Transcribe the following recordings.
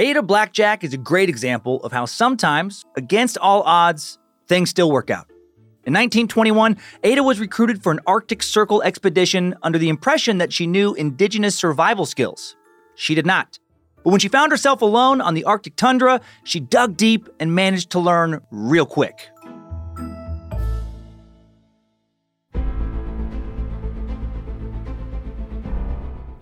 Ada Blackjack is a great example of how sometimes, against all odds, things still work out. In 1921, Ada was recruited for an Arctic Circle expedition under the impression that she knew indigenous survival skills. She did not. But when she found herself alone on the Arctic tundra, she dug deep and managed to learn real quick.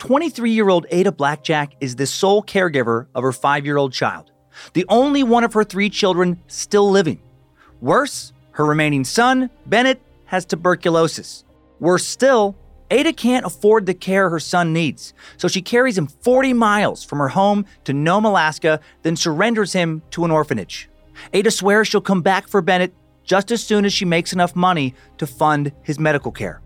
23 year old Ada Blackjack is the sole caregiver of her five year old child, the only one of her three children still living. Worse, her remaining son, Bennett, has tuberculosis. Worse still, Ada can't afford the care her son needs, so she carries him 40 miles from her home to Nome, Alaska, then surrenders him to an orphanage. Ada swears she'll come back for Bennett just as soon as she makes enough money to fund his medical care.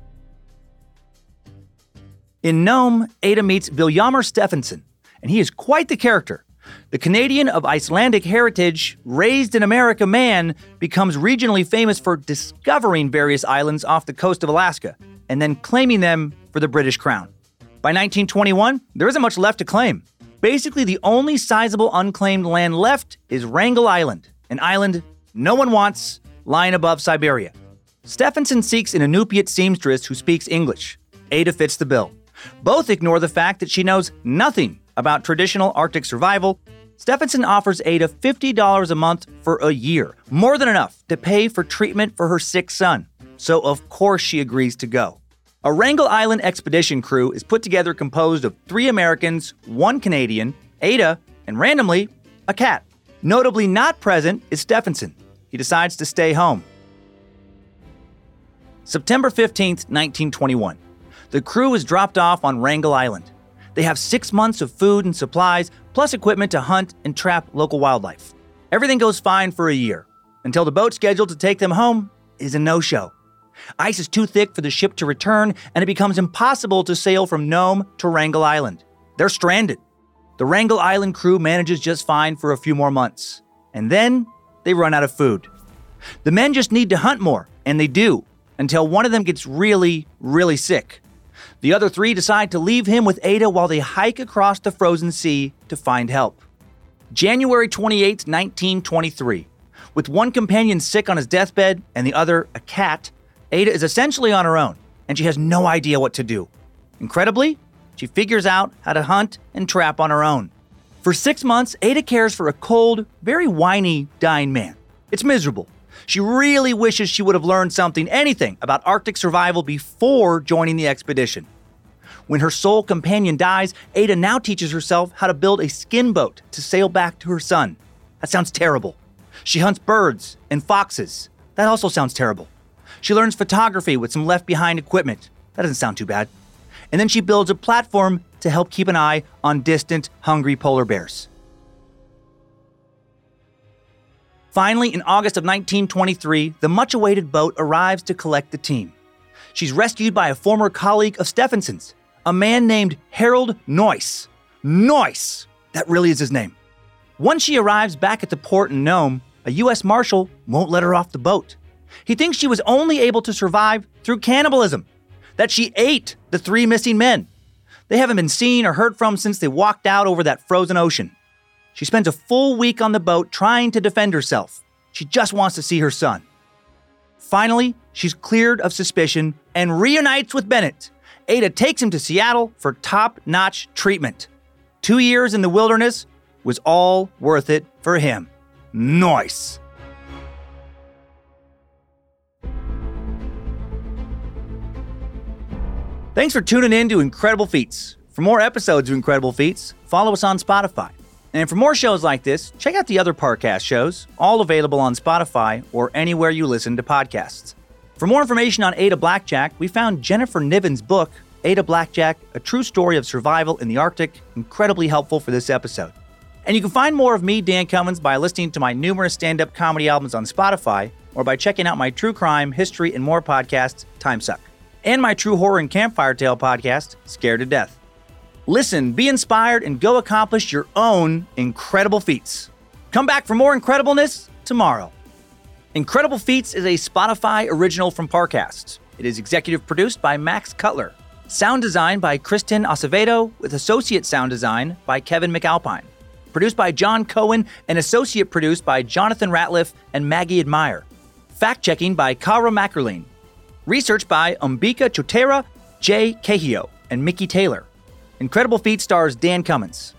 In Nome, Ada meets Vilhjalmur Stefansson, and he is quite the character. The Canadian of Icelandic heritage, raised in America man, becomes regionally famous for discovering various islands off the coast of Alaska and then claiming them for the British crown. By 1921, there isn't much left to claim. Basically, the only sizable unclaimed land left is Wrangel Island, an island no one wants, lying above Siberia. Stefansson seeks an Inupiat seamstress who speaks English. Ada fits the bill. Both ignore the fact that she knows nothing about traditional Arctic survival. Stefansson offers Ada $50 a month for a year, more than enough to pay for treatment for her sick son. So, of course, she agrees to go. A Wrangel Island expedition crew is put together composed of three Americans, one Canadian, Ada, and randomly, a cat. Notably not present is Stefansson. He decides to stay home. September 15, 1921. The crew is dropped off on Wrangel Island. They have six months of food and supplies, plus equipment to hunt and trap local wildlife. Everything goes fine for a year, until the boat scheduled to take them home is a no show. Ice is too thick for the ship to return, and it becomes impossible to sail from Nome to Wrangel Island. They're stranded. The Wrangel Island crew manages just fine for a few more months, and then they run out of food. The men just need to hunt more, and they do, until one of them gets really, really sick. The other three decide to leave him with Ada while they hike across the frozen sea to find help. January 28, 1923. With one companion sick on his deathbed and the other a cat, Ada is essentially on her own, and she has no idea what to do. Incredibly, she figures out how to hunt and trap on her own. For six months, Ada cares for a cold, very whiny, dying man. It's miserable. She really wishes she would have learned something, anything, about Arctic survival before joining the expedition. When her sole companion dies, Ada now teaches herself how to build a skin boat to sail back to her son. That sounds terrible. She hunts birds and foxes. That also sounds terrible. She learns photography with some left behind equipment. That doesn't sound too bad. And then she builds a platform to help keep an eye on distant, hungry polar bears. Finally, in August of 1923, the much awaited boat arrives to collect the team. She's rescued by a former colleague of Stefansson's, a man named Harold Noice. Noice! That really is his name. Once she arrives back at the port in Nome, a U.S. Marshal won't let her off the boat. He thinks she was only able to survive through cannibalism, that she ate the three missing men. They haven't been seen or heard from since they walked out over that frozen ocean. She spends a full week on the boat trying to defend herself. She just wants to see her son. Finally, she's cleared of suspicion and reunites with Bennett. Ada takes him to Seattle for top notch treatment. Two years in the wilderness was all worth it for him. Nice. Thanks for tuning in to Incredible Feats. For more episodes of Incredible Feats, follow us on Spotify. And for more shows like this, check out the other Parcast shows, all available on Spotify or anywhere you listen to podcasts. For more information on Ada Blackjack, we found Jennifer Niven's book, Ada Blackjack A True Story of Survival in the Arctic, incredibly helpful for this episode. And you can find more of me, Dan Cummins, by listening to my numerous stand up comedy albums on Spotify or by checking out my true crime, history, and more podcasts, Time Suck, and my true horror and campfire tale podcast, Scared to Death. Listen, be inspired, and go accomplish your own incredible feats. Come back for more incredibleness tomorrow. Incredible Feats is a Spotify original from Parcast. It is executive produced by Max Cutler. Sound design by Kristen Acevedo, with associate sound design by Kevin McAlpine. Produced by John Cohen and associate produced by Jonathan Ratliff and Maggie Admire. Fact checking by Kara Mackerline. Research by Umbika Chotera, Jay Cahio, and Mickey Taylor. Incredible Feat stars Dan Cummins.